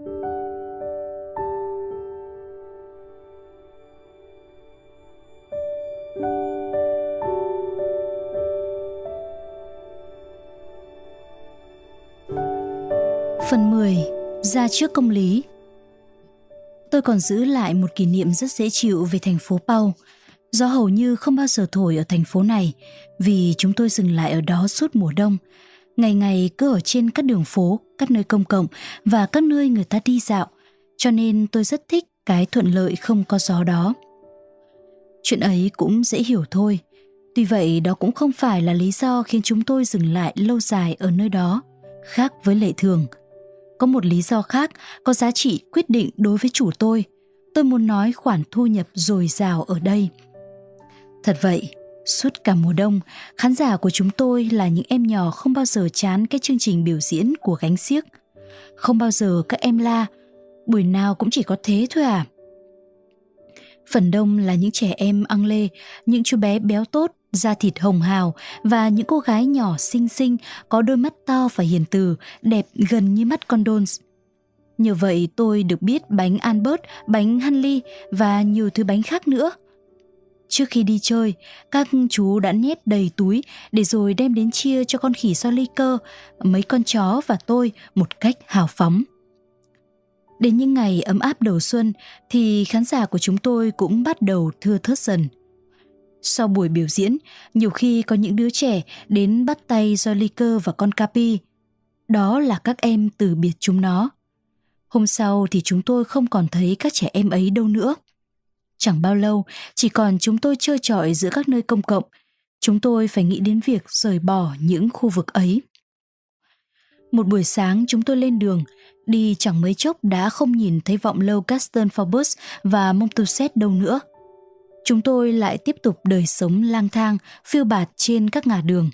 Phần 10. Ra trước công lý Tôi còn giữ lại một kỷ niệm rất dễ chịu về thành phố Pau, gió hầu như không bao giờ thổi ở thành phố này vì chúng tôi dừng lại ở đó suốt mùa đông. Ngày ngày cứ ở trên các đường phố, các nơi công cộng và các nơi người ta đi dạo, cho nên tôi rất thích cái thuận lợi không có gió đó. Chuyện ấy cũng dễ hiểu thôi. Tuy vậy đó cũng không phải là lý do khiến chúng tôi dừng lại lâu dài ở nơi đó, khác với lệ thường – có một lý do khác có giá trị quyết định đối với chủ tôi tôi muốn nói khoản thu nhập dồi dào ở đây thật vậy suốt cả mùa đông khán giả của chúng tôi là những em nhỏ không bao giờ chán cái chương trình biểu diễn của gánh xiếc không bao giờ các em la buổi nào cũng chỉ có thế thôi à phần đông là những trẻ em ăn lê những chú bé béo tốt da thịt hồng hào và những cô gái nhỏ xinh xinh có đôi mắt to và hiền từ, đẹp gần như mắt con đôn. Nhờ vậy tôi được biết bánh Albert, bánh Hanley và nhiều thứ bánh khác nữa. Trước khi đi chơi, các chú đã nhét đầy túi để rồi đem đến chia cho con khỉ so ly cơ, mấy con chó và tôi một cách hào phóng. Đến những ngày ấm áp đầu xuân thì khán giả của chúng tôi cũng bắt đầu thưa thớt dần – sau buổi biểu diễn, nhiều khi có những đứa trẻ đến bắt tay do ly cơ và con Capi. Đó là các em từ biệt chúng nó. Hôm sau thì chúng tôi không còn thấy các trẻ em ấy đâu nữa. Chẳng bao lâu, chỉ còn chúng tôi chơi trọi giữa các nơi công cộng. Chúng tôi phải nghĩ đến việc rời bỏ những khu vực ấy. Một buổi sáng chúng tôi lên đường, đi chẳng mấy chốc đã không nhìn thấy vọng lâu caston Forbes và Montuset đâu nữa chúng tôi lại tiếp tục đời sống lang thang, phiêu bạt trên các ngả đường.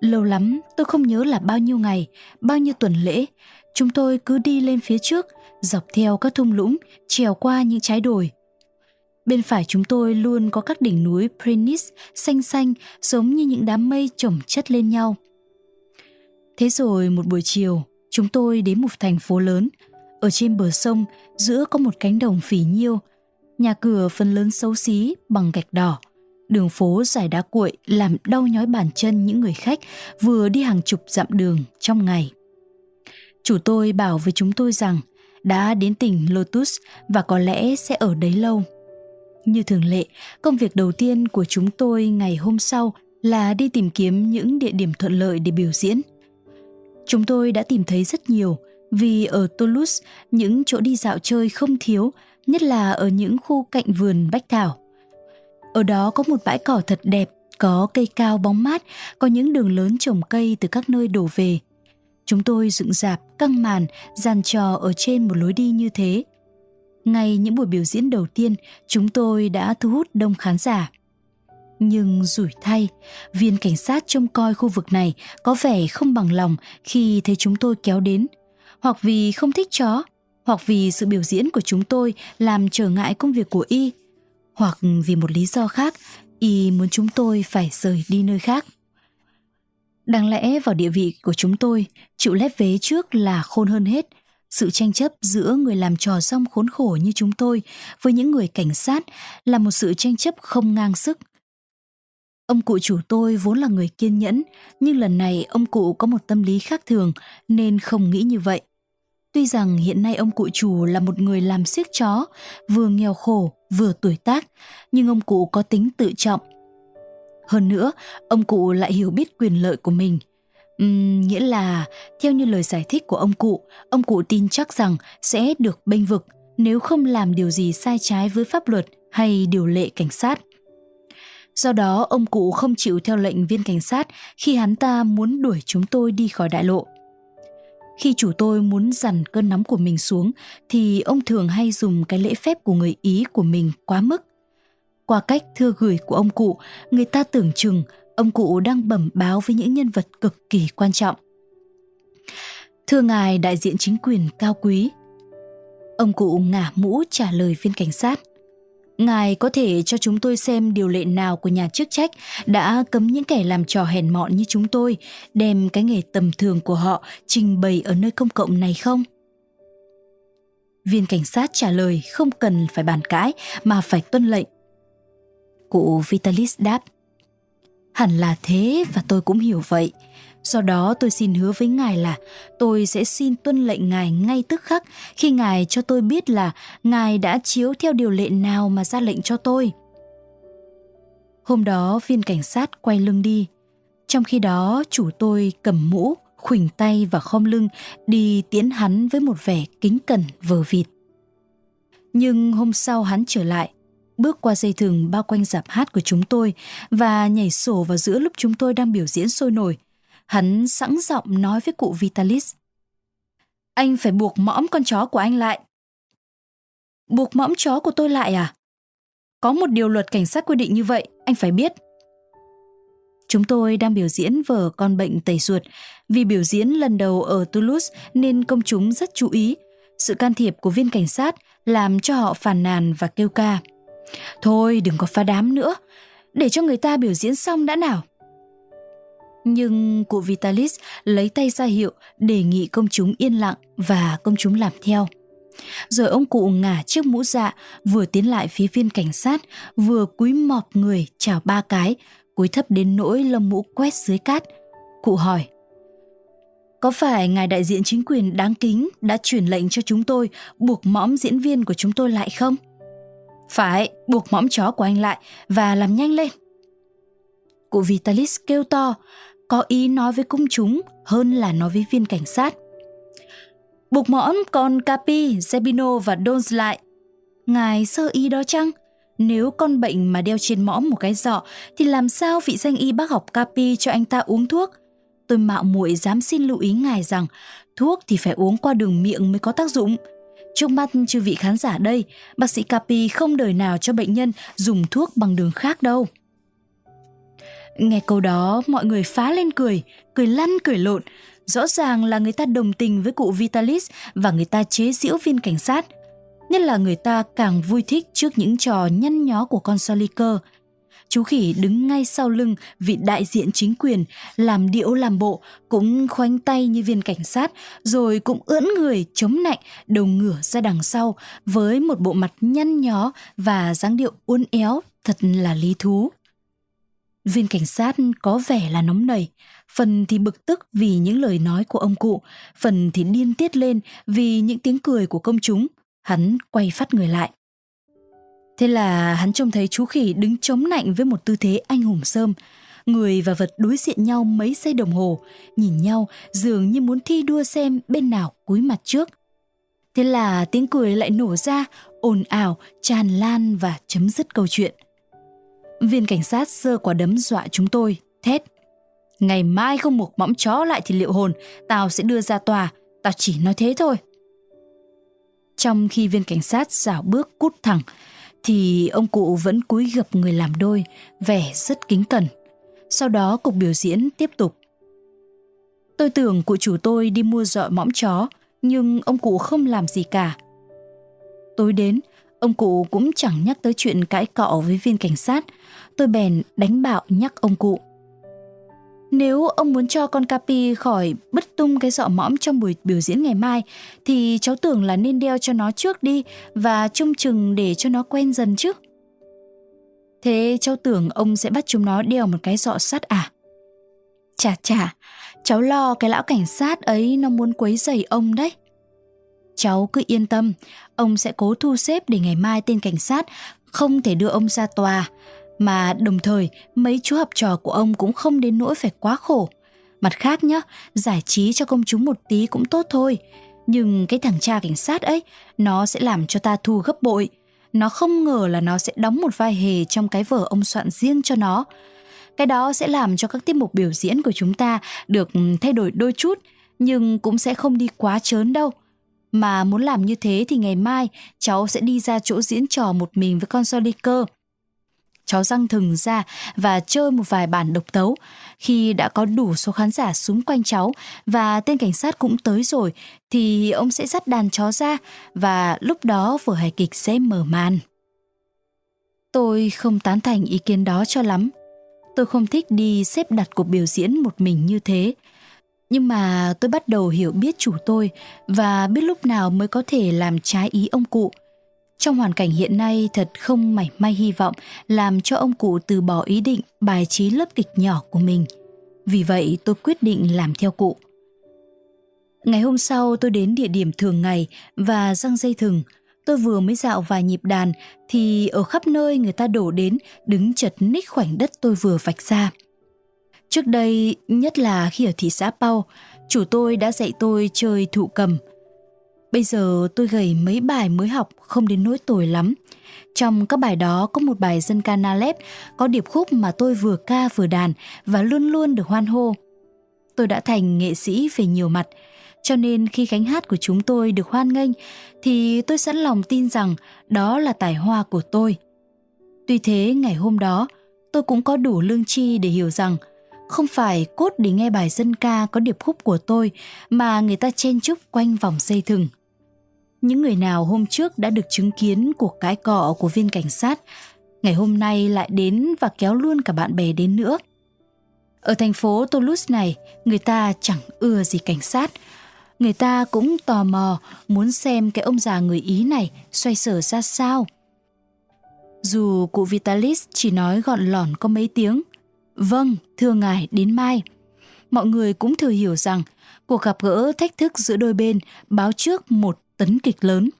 Lâu lắm, tôi không nhớ là bao nhiêu ngày, bao nhiêu tuần lễ, chúng tôi cứ đi lên phía trước, dọc theo các thung lũng, trèo qua những trái đồi. Bên phải chúng tôi luôn có các đỉnh núi Prenis xanh xanh giống như những đám mây chồng chất lên nhau. Thế rồi một buổi chiều, chúng tôi đến một thành phố lớn. Ở trên bờ sông, giữa có một cánh đồng phỉ nhiêu nhà cửa phần lớn xấu xí bằng gạch đỏ. Đường phố dài đá cuội làm đau nhói bàn chân những người khách vừa đi hàng chục dặm đường trong ngày. Chủ tôi bảo với chúng tôi rằng đã đến tỉnh Lotus và có lẽ sẽ ở đấy lâu. Như thường lệ, công việc đầu tiên của chúng tôi ngày hôm sau là đi tìm kiếm những địa điểm thuận lợi để biểu diễn. Chúng tôi đã tìm thấy rất nhiều vì ở Toulouse những chỗ đi dạo chơi không thiếu nhất là ở những khu cạnh vườn bách thảo. Ở đó có một bãi cỏ thật đẹp, có cây cao bóng mát, có những đường lớn trồng cây từ các nơi đổ về. Chúng tôi dựng dạp, căng màn, dàn trò ở trên một lối đi như thế. Ngay những buổi biểu diễn đầu tiên, chúng tôi đã thu hút đông khán giả. Nhưng rủi thay, viên cảnh sát trông coi khu vực này có vẻ không bằng lòng khi thấy chúng tôi kéo đến, hoặc vì không thích chó, hoặc vì sự biểu diễn của chúng tôi làm trở ngại công việc của y, hoặc vì một lý do khác, y muốn chúng tôi phải rời đi nơi khác. Đáng lẽ vào địa vị của chúng tôi, chịu lép vế trước là khôn hơn hết. Sự tranh chấp giữa người làm trò rong khốn khổ như chúng tôi với những người cảnh sát là một sự tranh chấp không ngang sức. Ông cụ chủ tôi vốn là người kiên nhẫn, nhưng lần này ông cụ có một tâm lý khác thường nên không nghĩ như vậy. Tuy rằng hiện nay ông cụ chủ là một người làm siếc chó, vừa nghèo khổ, vừa tuổi tác, nhưng ông cụ có tính tự trọng. Hơn nữa, ông cụ lại hiểu biết quyền lợi của mình. Uhm, nghĩa là, theo như lời giải thích của ông cụ, ông cụ tin chắc rằng sẽ được bênh vực nếu không làm điều gì sai trái với pháp luật hay điều lệ cảnh sát. Do đó, ông cụ không chịu theo lệnh viên cảnh sát khi hắn ta muốn đuổi chúng tôi đi khỏi đại lộ. Khi chủ tôi muốn dằn cơn nóng của mình xuống thì ông thường hay dùng cái lễ phép của người Ý của mình quá mức. Qua cách thưa gửi của ông cụ, người ta tưởng chừng ông cụ đang bẩm báo với những nhân vật cực kỳ quan trọng. Thưa ngài, đại diện chính quyền cao quý. Ông cụ ngả mũ trả lời viên cảnh sát. Ngài có thể cho chúng tôi xem điều lệ nào của nhà chức trách đã cấm những kẻ làm trò hèn mọn như chúng tôi, đem cái nghề tầm thường của họ trình bày ở nơi công cộng này không? Viên cảnh sát trả lời không cần phải bàn cãi mà phải tuân lệnh. Cụ Vitalis đáp. Hẳn là thế và tôi cũng hiểu vậy. Do đó tôi xin hứa với ngài là tôi sẽ xin tuân lệnh ngài ngay tức khắc khi ngài cho tôi biết là ngài đã chiếu theo điều lệ nào mà ra lệnh cho tôi. Hôm đó viên cảnh sát quay lưng đi. Trong khi đó chủ tôi cầm mũ, khuỳnh tay và khom lưng đi tiễn hắn với một vẻ kính cẩn vờ vịt. Nhưng hôm sau hắn trở lại, bước qua dây thừng bao quanh dạp hát của chúng tôi và nhảy sổ vào giữa lúc chúng tôi đang biểu diễn sôi nổi. Hắn sẵn giọng nói với cụ Vitalis. Anh phải buộc mõm con chó của anh lại. Buộc mõm chó của tôi lại à? Có một điều luật cảnh sát quy định như vậy, anh phải biết. Chúng tôi đang biểu diễn vở Con bệnh tẩy ruột. Vì biểu diễn lần đầu ở Toulouse nên công chúng rất chú ý. Sự can thiệp của viên cảnh sát làm cho họ phàn nàn và kêu ca. Thôi đừng có phá đám nữa, để cho người ta biểu diễn xong đã nào. Nhưng cụ Vitalis lấy tay ra hiệu đề nghị công chúng yên lặng và công chúng làm theo. Rồi ông cụ ngả chiếc mũ dạ, vừa tiến lại phía viên cảnh sát, vừa cúi mọp người chào ba cái, cúi thấp đến nỗi lông mũ quét dưới cát. Cụ hỏi, có phải ngài đại diện chính quyền đáng kính đã truyền lệnh cho chúng tôi buộc mõm diễn viên của chúng tôi lại không? Phải, buộc mõm chó của anh lại và làm nhanh lên. Cụ Vitalis kêu to, có ý nói với công chúng hơn là nói với viên cảnh sát. Buộc mõm con Capi, Zebino và Dons lại. Ngài sơ ý đó chăng? Nếu con bệnh mà đeo trên mõm một cái giọ thì làm sao vị danh y bác học Capi cho anh ta uống thuốc? Tôi mạo muội dám xin lưu ý ngài rằng thuốc thì phải uống qua đường miệng mới có tác dụng. Trước mắt chư vị khán giả đây, bác sĩ Capi không đời nào cho bệnh nhân dùng thuốc bằng đường khác đâu. Nghe câu đó, mọi người phá lên cười, cười lăn cười lộn. Rõ ràng là người ta đồng tình với cụ Vitalis và người ta chế giễu viên cảnh sát. Nhất là người ta càng vui thích trước những trò nhăn nhó của con Soliker. Chú khỉ đứng ngay sau lưng vị đại diện chính quyền, làm điệu làm bộ, cũng khoanh tay như viên cảnh sát, rồi cũng ưỡn người chống nạnh, đầu ngửa ra đằng sau, với một bộ mặt nhăn nhó và dáng điệu uốn éo, thật là lý thú. Viên cảnh sát có vẻ là nóng nảy, phần thì bực tức vì những lời nói của ông cụ, phần thì điên tiết lên vì những tiếng cười của công chúng. Hắn quay phát người lại. Thế là hắn trông thấy chú khỉ đứng chống nạnh với một tư thế anh hùng sơm. Người và vật đối diện nhau mấy giây đồng hồ, nhìn nhau dường như muốn thi đua xem bên nào cúi mặt trước. Thế là tiếng cười lại nổ ra, ồn ào, tràn lan và chấm dứt câu chuyện. Viên cảnh sát sơ quả đấm dọa chúng tôi, thét. Ngày mai không một mõm chó lại thì liệu hồn, tao sẽ đưa ra tòa, tao chỉ nói thế thôi. Trong khi viên cảnh sát dạo bước cút thẳng, thì ông cụ vẫn cúi gập người làm đôi, vẻ rất kính cẩn. Sau đó cuộc biểu diễn tiếp tục. Tôi tưởng cụ chủ tôi đi mua dọi mõm chó, nhưng ông cụ không làm gì cả. Tối đến, ông cụ cũng chẳng nhắc tới chuyện cãi cọ với viên cảnh sát, tôi bèn đánh bạo nhắc ông cụ. Nếu ông muốn cho con Capi khỏi bứt tung cái dọ mõm trong buổi biểu diễn ngày mai thì cháu tưởng là nên đeo cho nó trước đi và trông chừng để cho nó quen dần chứ. Thế cháu tưởng ông sẽ bắt chúng nó đeo một cái dọ sắt à? Chà chà, cháu lo cái lão cảnh sát ấy nó muốn quấy rầy ông đấy. Cháu cứ yên tâm, ông sẽ cố thu xếp để ngày mai tên cảnh sát không thể đưa ông ra tòa mà đồng thời mấy chú học trò của ông cũng không đến nỗi phải quá khổ. Mặt khác nhá, giải trí cho công chúng một tí cũng tốt thôi. Nhưng cái thằng cha cảnh sát ấy, nó sẽ làm cho ta thu gấp bội. Nó không ngờ là nó sẽ đóng một vai hề trong cái vở ông soạn riêng cho nó. Cái đó sẽ làm cho các tiết mục biểu diễn của chúng ta được ừ, thay đổi đôi chút, nhưng cũng sẽ không đi quá chớn đâu. Mà muốn làm như thế thì ngày mai cháu sẽ đi ra chỗ diễn trò một mình với con Soliker cháu răng thừng ra và chơi một vài bản độc tấu. Khi đã có đủ số khán giả xung quanh cháu và tên cảnh sát cũng tới rồi, thì ông sẽ dắt đàn chó ra và lúc đó vở hài kịch sẽ mở màn. Tôi không tán thành ý kiến đó cho lắm. Tôi không thích đi xếp đặt cuộc biểu diễn một mình như thế. Nhưng mà tôi bắt đầu hiểu biết chủ tôi và biết lúc nào mới có thể làm trái ý ông cụ. Trong hoàn cảnh hiện nay thật không mảy may hy vọng làm cho ông cụ từ bỏ ý định bài trí lớp kịch nhỏ của mình. Vì vậy tôi quyết định làm theo cụ. Ngày hôm sau tôi đến địa điểm thường ngày và răng dây thừng. Tôi vừa mới dạo vài nhịp đàn thì ở khắp nơi người ta đổ đến đứng chật ních khoảnh đất tôi vừa vạch ra. Trước đây, nhất là khi ở thị xã Pau, chủ tôi đã dạy tôi chơi thụ cầm. Bây giờ tôi gầy mấy bài mới học không đến nỗi tồi lắm. Trong các bài đó có một bài dân ca Nalep có điệp khúc mà tôi vừa ca vừa đàn và luôn luôn được hoan hô. Tôi đã thành nghệ sĩ về nhiều mặt, cho nên khi gánh hát của chúng tôi được hoan nghênh thì tôi sẵn lòng tin rằng đó là tài hoa của tôi. Tuy thế ngày hôm đó tôi cũng có đủ lương tri để hiểu rằng không phải cốt để nghe bài dân ca có điệp khúc của tôi mà người ta chen chúc quanh vòng dây thừng. Những người nào hôm trước đã được chứng kiến cuộc cãi cọ của viên cảnh sát, ngày hôm nay lại đến và kéo luôn cả bạn bè đến nữa. Ở thành phố Toulouse này, người ta chẳng ưa gì cảnh sát. Người ta cũng tò mò muốn xem cái ông già người Ý này xoay sở ra sao. Dù cụ Vitalis chỉ nói gọn lỏn có mấy tiếng, Vâng, thưa ngài, đến mai. Mọi người cũng thừa hiểu rằng cuộc gặp gỡ thách thức giữa đôi bên báo trước một tấn kịch lớn.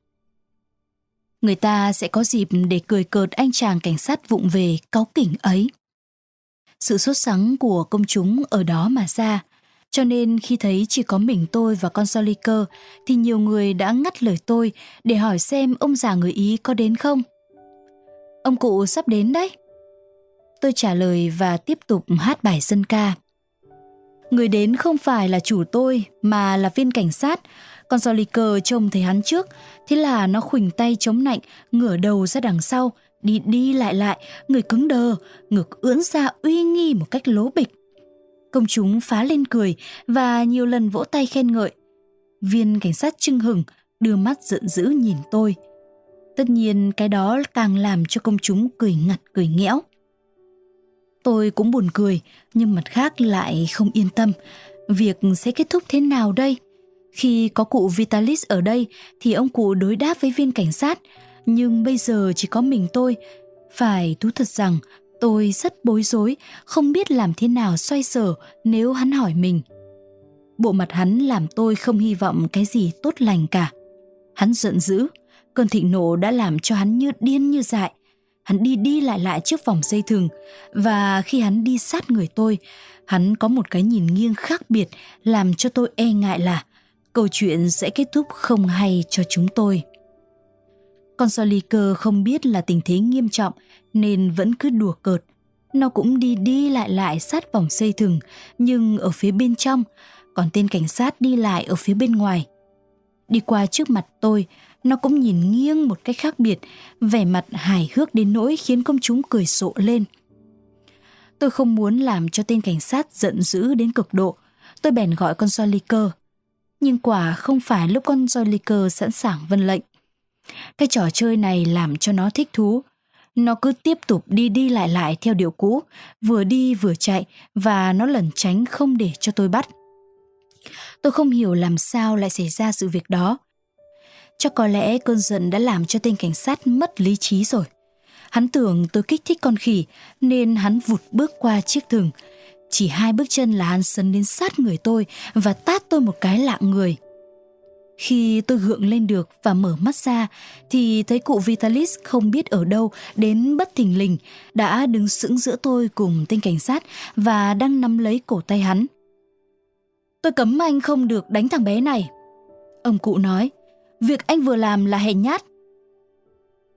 Người ta sẽ có dịp để cười cợt anh chàng cảnh sát vụng về cáu kỉnh ấy. Sự sốt sắng của công chúng ở đó mà ra, cho nên khi thấy chỉ có mình tôi và con Soliker thì nhiều người đã ngắt lời tôi để hỏi xem ông già người Ý có đến không. Ông cụ sắp đến đấy. Tôi trả lời và tiếp tục hát bài dân ca. Người đến không phải là chủ tôi mà là viên cảnh sát. Con Joliker trông thấy hắn trước, thế là nó khuỳnh tay chống nạnh, ngửa đầu ra đằng sau, đi đi lại lại, người cứng đờ, ngực ưỡn ra uy nghi một cách lố bịch. Công chúng phá lên cười và nhiều lần vỗ tay khen ngợi. Viên cảnh sát trưng hừng, đưa mắt giận dữ nhìn tôi. Tất nhiên cái đó càng làm cho công chúng cười ngặt cười nghẽo. Tôi cũng buồn cười, nhưng mặt khác lại không yên tâm. Việc sẽ kết thúc thế nào đây? Khi có cụ Vitalis ở đây thì ông cụ đối đáp với viên cảnh sát, nhưng bây giờ chỉ có mình tôi. Phải thú thật rằng tôi rất bối rối, không biết làm thế nào xoay sở nếu hắn hỏi mình. Bộ mặt hắn làm tôi không hy vọng cái gì tốt lành cả. Hắn giận dữ, cơn thịnh nộ đã làm cho hắn như điên như dại. Hắn đi đi lại lại trước vòng dây thừng và khi hắn đi sát người tôi, hắn có một cái nhìn nghiêng khác biệt làm cho tôi e ngại là câu chuyện sẽ kết thúc không hay cho chúng tôi. Con Soliker không biết là tình thế nghiêm trọng nên vẫn cứ đùa cợt. Nó cũng đi đi lại lại sát vòng xây thừng nhưng ở phía bên trong, còn tên cảnh sát đi lại ở phía bên ngoài. Đi qua trước mặt tôi, nó cũng nhìn nghiêng một cách khác biệt, vẻ mặt hài hước đến nỗi khiến công chúng cười rộ lên. Tôi không muốn làm cho tên cảnh sát giận dữ đến cực độ, tôi bèn gọi con Joliker. Nhưng quả không phải lúc con Joliker sẵn sàng vân lệnh. Cái trò chơi này làm cho nó thích thú. Nó cứ tiếp tục đi đi lại lại theo điệu cũ, vừa đi vừa chạy và nó lẩn tránh không để cho tôi bắt. Tôi không hiểu làm sao lại xảy ra sự việc đó, Chắc có lẽ cơn giận đã làm cho tên cảnh sát mất lý trí rồi. Hắn tưởng tôi kích thích con khỉ nên hắn vụt bước qua chiếc thừng. Chỉ hai bước chân là hắn sấn đến sát người tôi và tát tôi một cái lạng người. Khi tôi gượng lên được và mở mắt ra thì thấy cụ Vitalis không biết ở đâu đến bất thình lình đã đứng sững giữa tôi cùng tên cảnh sát và đang nắm lấy cổ tay hắn. Tôi cấm anh không được đánh thằng bé này. Ông cụ nói, Việc anh vừa làm là hèn nhát.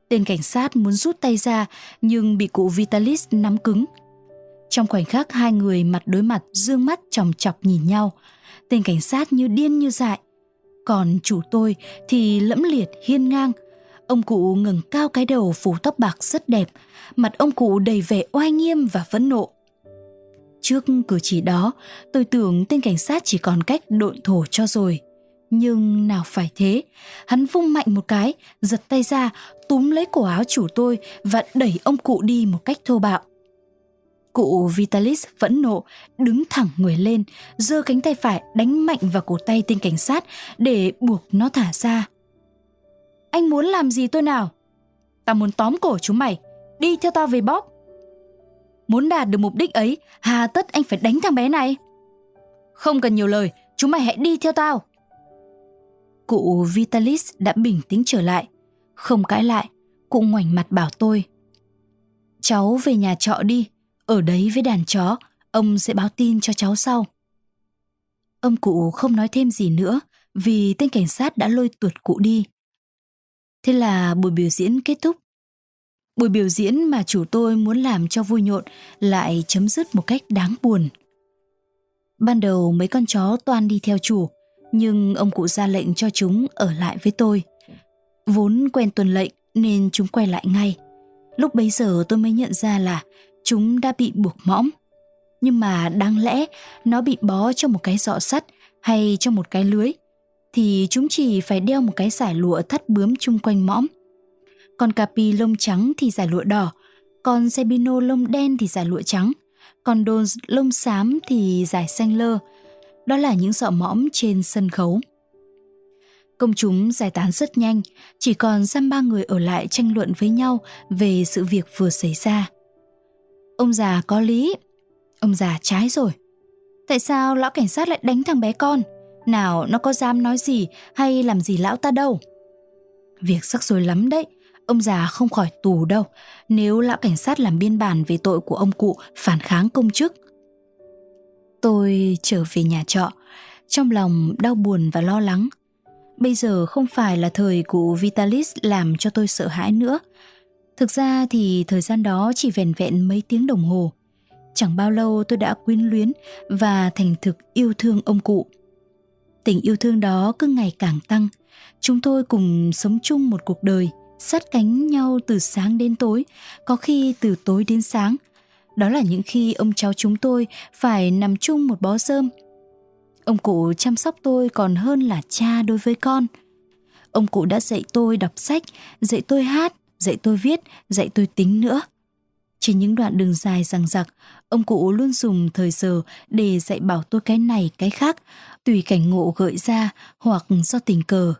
Tên cảnh sát muốn rút tay ra nhưng bị cụ Vitalis nắm cứng. Trong khoảnh khắc hai người mặt đối mặt dương mắt chòng chọc nhìn nhau, tên cảnh sát như điên như dại. Còn chủ tôi thì lẫm liệt hiên ngang. Ông cụ ngừng cao cái đầu phủ tóc bạc rất đẹp, mặt ông cụ đầy vẻ oai nghiêm và phẫn nộ. Trước cử chỉ đó, tôi tưởng tên cảnh sát chỉ còn cách độn thổ cho rồi. Nhưng nào phải thế, hắn vung mạnh một cái, giật tay ra, túm lấy cổ áo chủ tôi và đẩy ông cụ đi một cách thô bạo. Cụ Vitalis phẫn nộ, đứng thẳng người lên, giơ cánh tay phải đánh mạnh vào cổ tay tên cảnh sát để buộc nó thả ra. Anh muốn làm gì tôi nào? Tao muốn tóm cổ chúng mày, đi theo tao về bóp. Muốn đạt được mục đích ấy, hà tất anh phải đánh thằng bé này. Không cần nhiều lời, chúng mày hãy đi theo tao. Cụ Vitalis đã bình tĩnh trở lại, không cãi lại, cụ ngoảnh mặt bảo tôi. Cháu về nhà trọ đi, ở đấy với đàn chó, ông sẽ báo tin cho cháu sau. Ông cụ không nói thêm gì nữa vì tên cảnh sát đã lôi tuột cụ đi. Thế là buổi biểu diễn kết thúc. Buổi biểu diễn mà chủ tôi muốn làm cho vui nhộn lại chấm dứt một cách đáng buồn. Ban đầu mấy con chó toan đi theo chủ, nhưng ông cụ ra lệnh cho chúng ở lại với tôi. Vốn quen tuần lệnh nên chúng quay lại ngay. Lúc bấy giờ tôi mới nhận ra là chúng đã bị buộc mõm. Nhưng mà đáng lẽ nó bị bó trong một cái giọ sắt hay trong một cái lưới thì chúng chỉ phải đeo một cái giải lụa thắt bướm chung quanh mõm. Còn capi lông trắng thì giải lụa đỏ, còn sebino lông đen thì giải lụa trắng, còn đồn lông xám thì giải xanh lơ. Đó là những giọ mõm trên sân khấu. Công chúng giải tán rất nhanh, chỉ còn dăm ba người ở lại tranh luận với nhau về sự việc vừa xảy ra. Ông già có lý, ông già trái rồi. Tại sao lão cảnh sát lại đánh thằng bé con? Nào nó có dám nói gì hay làm gì lão ta đâu. Việc sắc rối lắm đấy, ông già không khỏi tù đâu nếu lão cảnh sát làm biên bản về tội của ông cụ phản kháng công chức. Tôi trở về nhà trọ, trong lòng đau buồn và lo lắng. Bây giờ không phải là thời cụ Vitalis làm cho tôi sợ hãi nữa. Thực ra thì thời gian đó chỉ vẻn vẹn mấy tiếng đồng hồ. Chẳng bao lâu tôi đã quyến luyến và thành thực yêu thương ông cụ. Tình yêu thương đó cứ ngày càng tăng. Chúng tôi cùng sống chung một cuộc đời, sát cánh nhau từ sáng đến tối, có khi từ tối đến sáng. Đó là những khi ông cháu chúng tôi phải nằm chung một bó rơm. Ông cụ chăm sóc tôi còn hơn là cha đối với con. Ông cụ đã dạy tôi đọc sách, dạy tôi hát, dạy tôi viết, dạy tôi tính nữa. Trên những đoạn đường dài răng rặc, ông cụ luôn dùng thời giờ để dạy bảo tôi cái này cái khác, tùy cảnh ngộ gợi ra hoặc do tình cờ.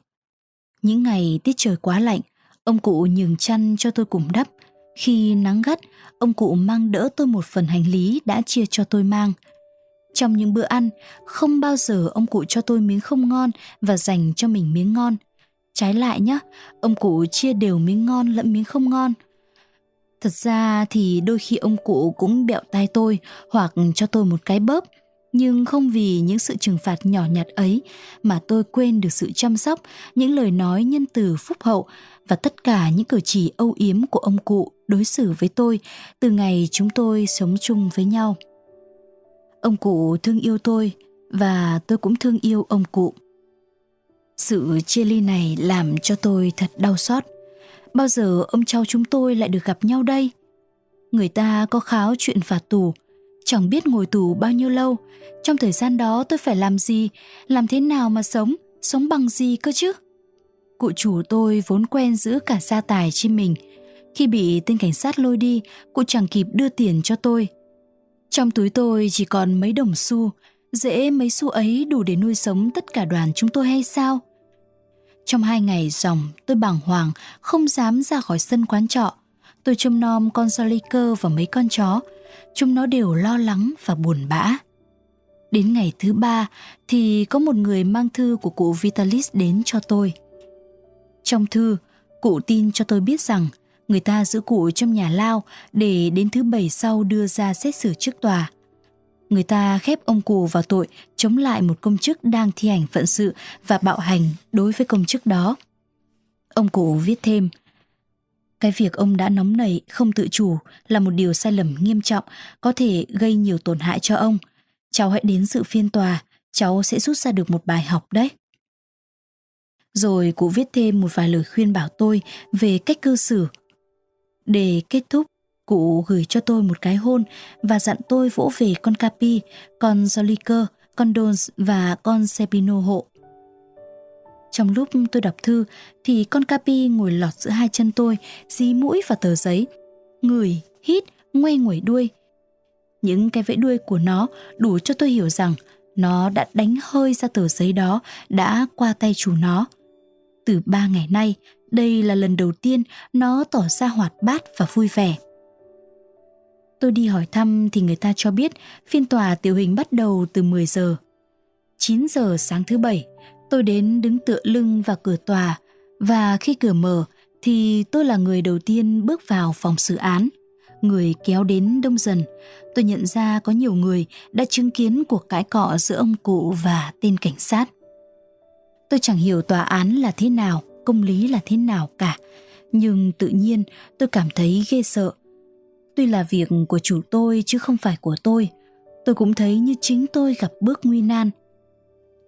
Những ngày tiết trời quá lạnh, ông cụ nhường chăn cho tôi cùng đắp. Khi nắng gắt, ông cụ mang đỡ tôi một phần hành lý đã chia cho tôi mang. Trong những bữa ăn, không bao giờ ông cụ cho tôi miếng không ngon và dành cho mình miếng ngon. Trái lại nhá ông cụ chia đều miếng ngon lẫn miếng không ngon. Thật ra thì đôi khi ông cụ cũng bẹo tai tôi hoặc cho tôi một cái bóp nhưng không vì những sự trừng phạt nhỏ nhặt ấy mà tôi quên được sự chăm sóc, những lời nói nhân từ phúc hậu và tất cả những cử chỉ âu yếm của ông cụ đối xử với tôi từ ngày chúng tôi sống chung với nhau. Ông cụ thương yêu tôi và tôi cũng thương yêu ông cụ. Sự chia ly này làm cho tôi thật đau xót. Bao giờ ông cháu chúng tôi lại được gặp nhau đây? Người ta có kháo chuyện phạt tù, chẳng biết ngồi tù bao nhiêu lâu. Trong thời gian đó tôi phải làm gì, làm thế nào mà sống, sống bằng gì cơ chứ? Cụ chủ tôi vốn quen giữ cả gia tài trên mình. Khi bị tên cảnh sát lôi đi, cụ chẳng kịp đưa tiền cho tôi. Trong túi tôi chỉ còn mấy đồng xu, dễ mấy xu ấy đủ để nuôi sống tất cả đoàn chúng tôi hay sao? Trong hai ngày dòng, tôi bàng hoàng, không dám ra khỏi sân quán trọ. Tôi trông nom con cơ và mấy con chó. Chúng nó đều lo lắng và buồn bã. Đến ngày thứ ba thì có một người mang thư của cụ Vitalis đến cho tôi. Trong thư, cụ tin cho tôi biết rằng người ta giữ cụ trong nhà lao để đến thứ bảy sau đưa ra xét xử trước tòa. Người ta khép ông cụ vào tội chống lại một công chức đang thi hành phận sự và bạo hành đối với công chức đó. Ông cụ viết thêm, cái việc ông đã nóng nảy không tự chủ là một điều sai lầm nghiêm trọng có thể gây nhiều tổn hại cho ông. Cháu hãy đến sự phiên tòa, cháu sẽ rút ra được một bài học đấy. Rồi cụ viết thêm một vài lời khuyên bảo tôi về cách cư xử. Để kết thúc, cụ gửi cho tôi một cái hôn và dặn tôi vỗ về con Capi, con Joliker, con Dons và con Sepino hộ. Trong lúc tôi đọc thư thì con Capi ngồi lọt giữa hai chân tôi, dí mũi vào tờ giấy, ngửi, hít, ngoe nguẩy đuôi. những cái vẫy đuôi của nó đủ cho tôi hiểu rằng nó đã đánh hơi ra tờ giấy đó đã qua tay chủ nó. Từ ba ngày nay, đây là lần đầu tiên nó tỏ ra hoạt bát và vui vẻ. Tôi đi hỏi thăm thì người ta cho biết phiên tòa tiểu hình bắt đầu từ 10 giờ. 9 giờ sáng thứ bảy, tôi đến đứng tựa lưng vào cửa tòa và khi cửa mở thì tôi là người đầu tiên bước vào phòng xử án. Người kéo đến đông dần, tôi nhận ra có nhiều người đã chứng kiến cuộc cãi cọ giữa ông cụ và tên cảnh sát. Tôi chẳng hiểu tòa án là thế nào, công lý là thế nào cả, nhưng tự nhiên tôi cảm thấy ghê sợ. Tuy là việc của chủ tôi chứ không phải của tôi, tôi cũng thấy như chính tôi gặp bước nguy nan.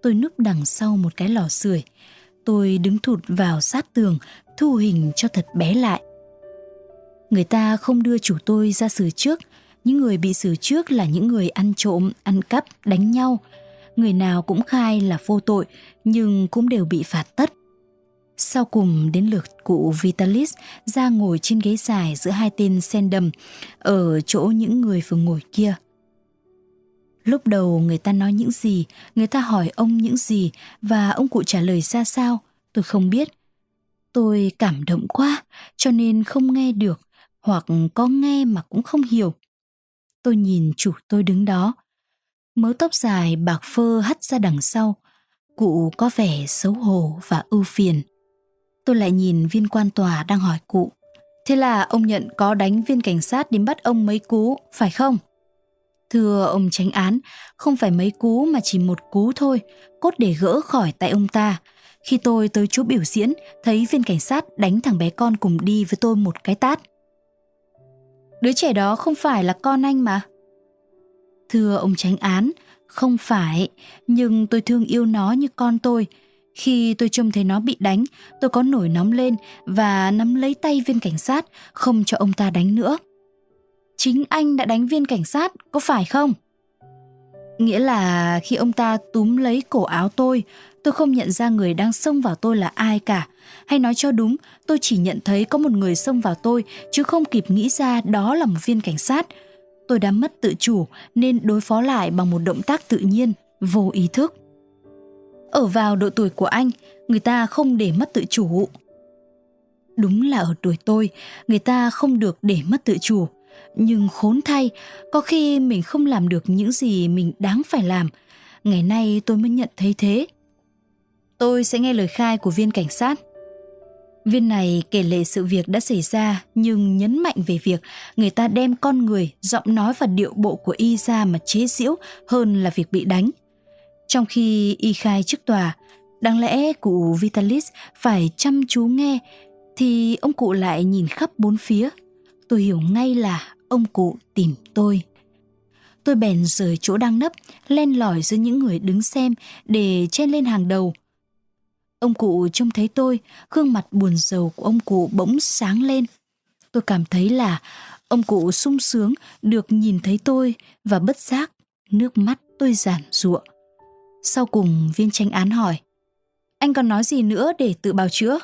Tôi núp đằng sau một cái lò sưởi, tôi đứng thụt vào sát tường, thu hình cho thật bé lại. Người ta không đưa chủ tôi ra xử trước, những người bị xử trước là những người ăn trộm, ăn cắp, đánh nhau. Người nào cũng khai là vô tội, nhưng cũng đều bị phạt tất. Sau cùng đến lượt cụ Vitalis ra ngồi trên ghế dài giữa hai tên sen đầm ở chỗ những người vừa ngồi kia. Lúc đầu người ta nói những gì, người ta hỏi ông những gì và ông cụ trả lời ra sao, tôi không biết. Tôi cảm động quá cho nên không nghe được hoặc có nghe mà cũng không hiểu. Tôi nhìn chủ tôi đứng đó. Mớ tóc dài bạc phơ hắt ra đằng sau. Cụ có vẻ xấu hổ và ưu phiền. Tôi lại nhìn viên quan tòa đang hỏi cụ. Thế là ông nhận có đánh viên cảnh sát đến bắt ông mấy cú, phải không? Thưa ông tránh án, không phải mấy cú mà chỉ một cú thôi, cốt để gỡ khỏi tại ông ta. Khi tôi tới chỗ biểu diễn, thấy viên cảnh sát đánh thằng bé con cùng đi với tôi một cái tát. Đứa trẻ đó không phải là con anh mà. Thưa ông tránh án, không phải, nhưng tôi thương yêu nó như con tôi. Khi tôi trông thấy nó bị đánh, tôi có nổi nóng lên và nắm lấy tay viên cảnh sát, không cho ông ta đánh nữa. Chính anh đã đánh viên cảnh sát, có phải không? Nghĩa là khi ông ta túm lấy cổ áo tôi, tôi không nhận ra người đang xông vào tôi là ai cả. Hay nói cho đúng, tôi chỉ nhận thấy có một người xông vào tôi, chứ không kịp nghĩ ra đó là một viên cảnh sát. Tôi đã mất tự chủ nên đối phó lại bằng một động tác tự nhiên, vô ý thức. Ở vào độ tuổi của anh, người ta không để mất tự chủ. Đúng là ở tuổi tôi, người ta không được để mất tự chủ. Nhưng khốn thay, có khi mình không làm được những gì mình đáng phải làm. Ngày nay tôi mới nhận thấy thế. Tôi sẽ nghe lời khai của viên cảnh sát. Viên này kể lệ sự việc đã xảy ra nhưng nhấn mạnh về việc người ta đem con người, giọng nói và điệu bộ của y ra mà chế giễu hơn là việc bị đánh. Trong khi y khai trước tòa, đáng lẽ cụ Vitalis phải chăm chú nghe thì ông cụ lại nhìn khắp bốn phía. Tôi hiểu ngay là ông cụ tìm tôi. Tôi bèn rời chỗ đang nấp, len lỏi giữa những người đứng xem để chen lên hàng đầu – Ông cụ trông thấy tôi, gương mặt buồn rầu của ông cụ bỗng sáng lên. Tôi cảm thấy là ông cụ sung sướng được nhìn thấy tôi và bất giác, nước mắt tôi giản ruộng. Sau cùng viên tranh án hỏi, anh còn nói gì nữa để tự bào chữa?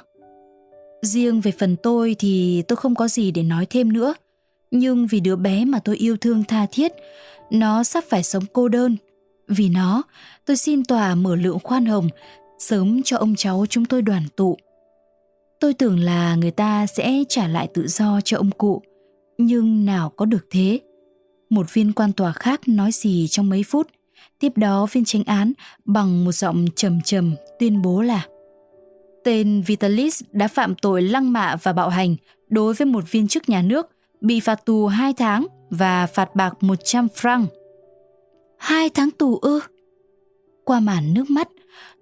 Riêng về phần tôi thì tôi không có gì để nói thêm nữa. Nhưng vì đứa bé mà tôi yêu thương tha thiết, nó sắp phải sống cô đơn. Vì nó, tôi xin tòa mở lượng khoan hồng sớm cho ông cháu chúng tôi đoàn tụ. Tôi tưởng là người ta sẽ trả lại tự do cho ông cụ, nhưng nào có được thế. Một viên quan tòa khác nói gì trong mấy phút, tiếp đó viên tranh án bằng một giọng trầm trầm tuyên bố là Tên Vitalis đã phạm tội lăng mạ và bạo hành đối với một viên chức nhà nước, bị phạt tù 2 tháng và phạt bạc 100 franc. Hai tháng tù ư? Qua màn nước mắt,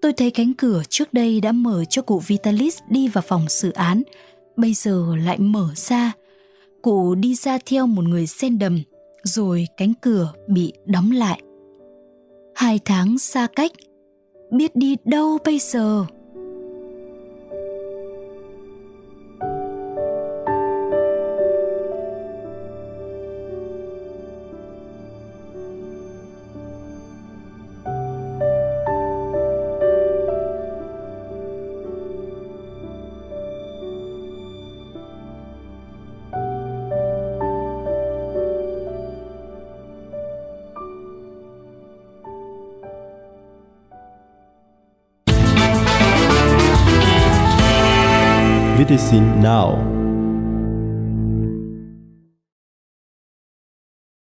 tôi thấy cánh cửa trước đây đã mở cho cụ Vitalis đi vào phòng xử án, bây giờ lại mở ra. Cụ đi ra theo một người sen đầm, rồi cánh cửa bị đóng lại. Hai tháng xa cách, biết đi đâu bây giờ? listen now.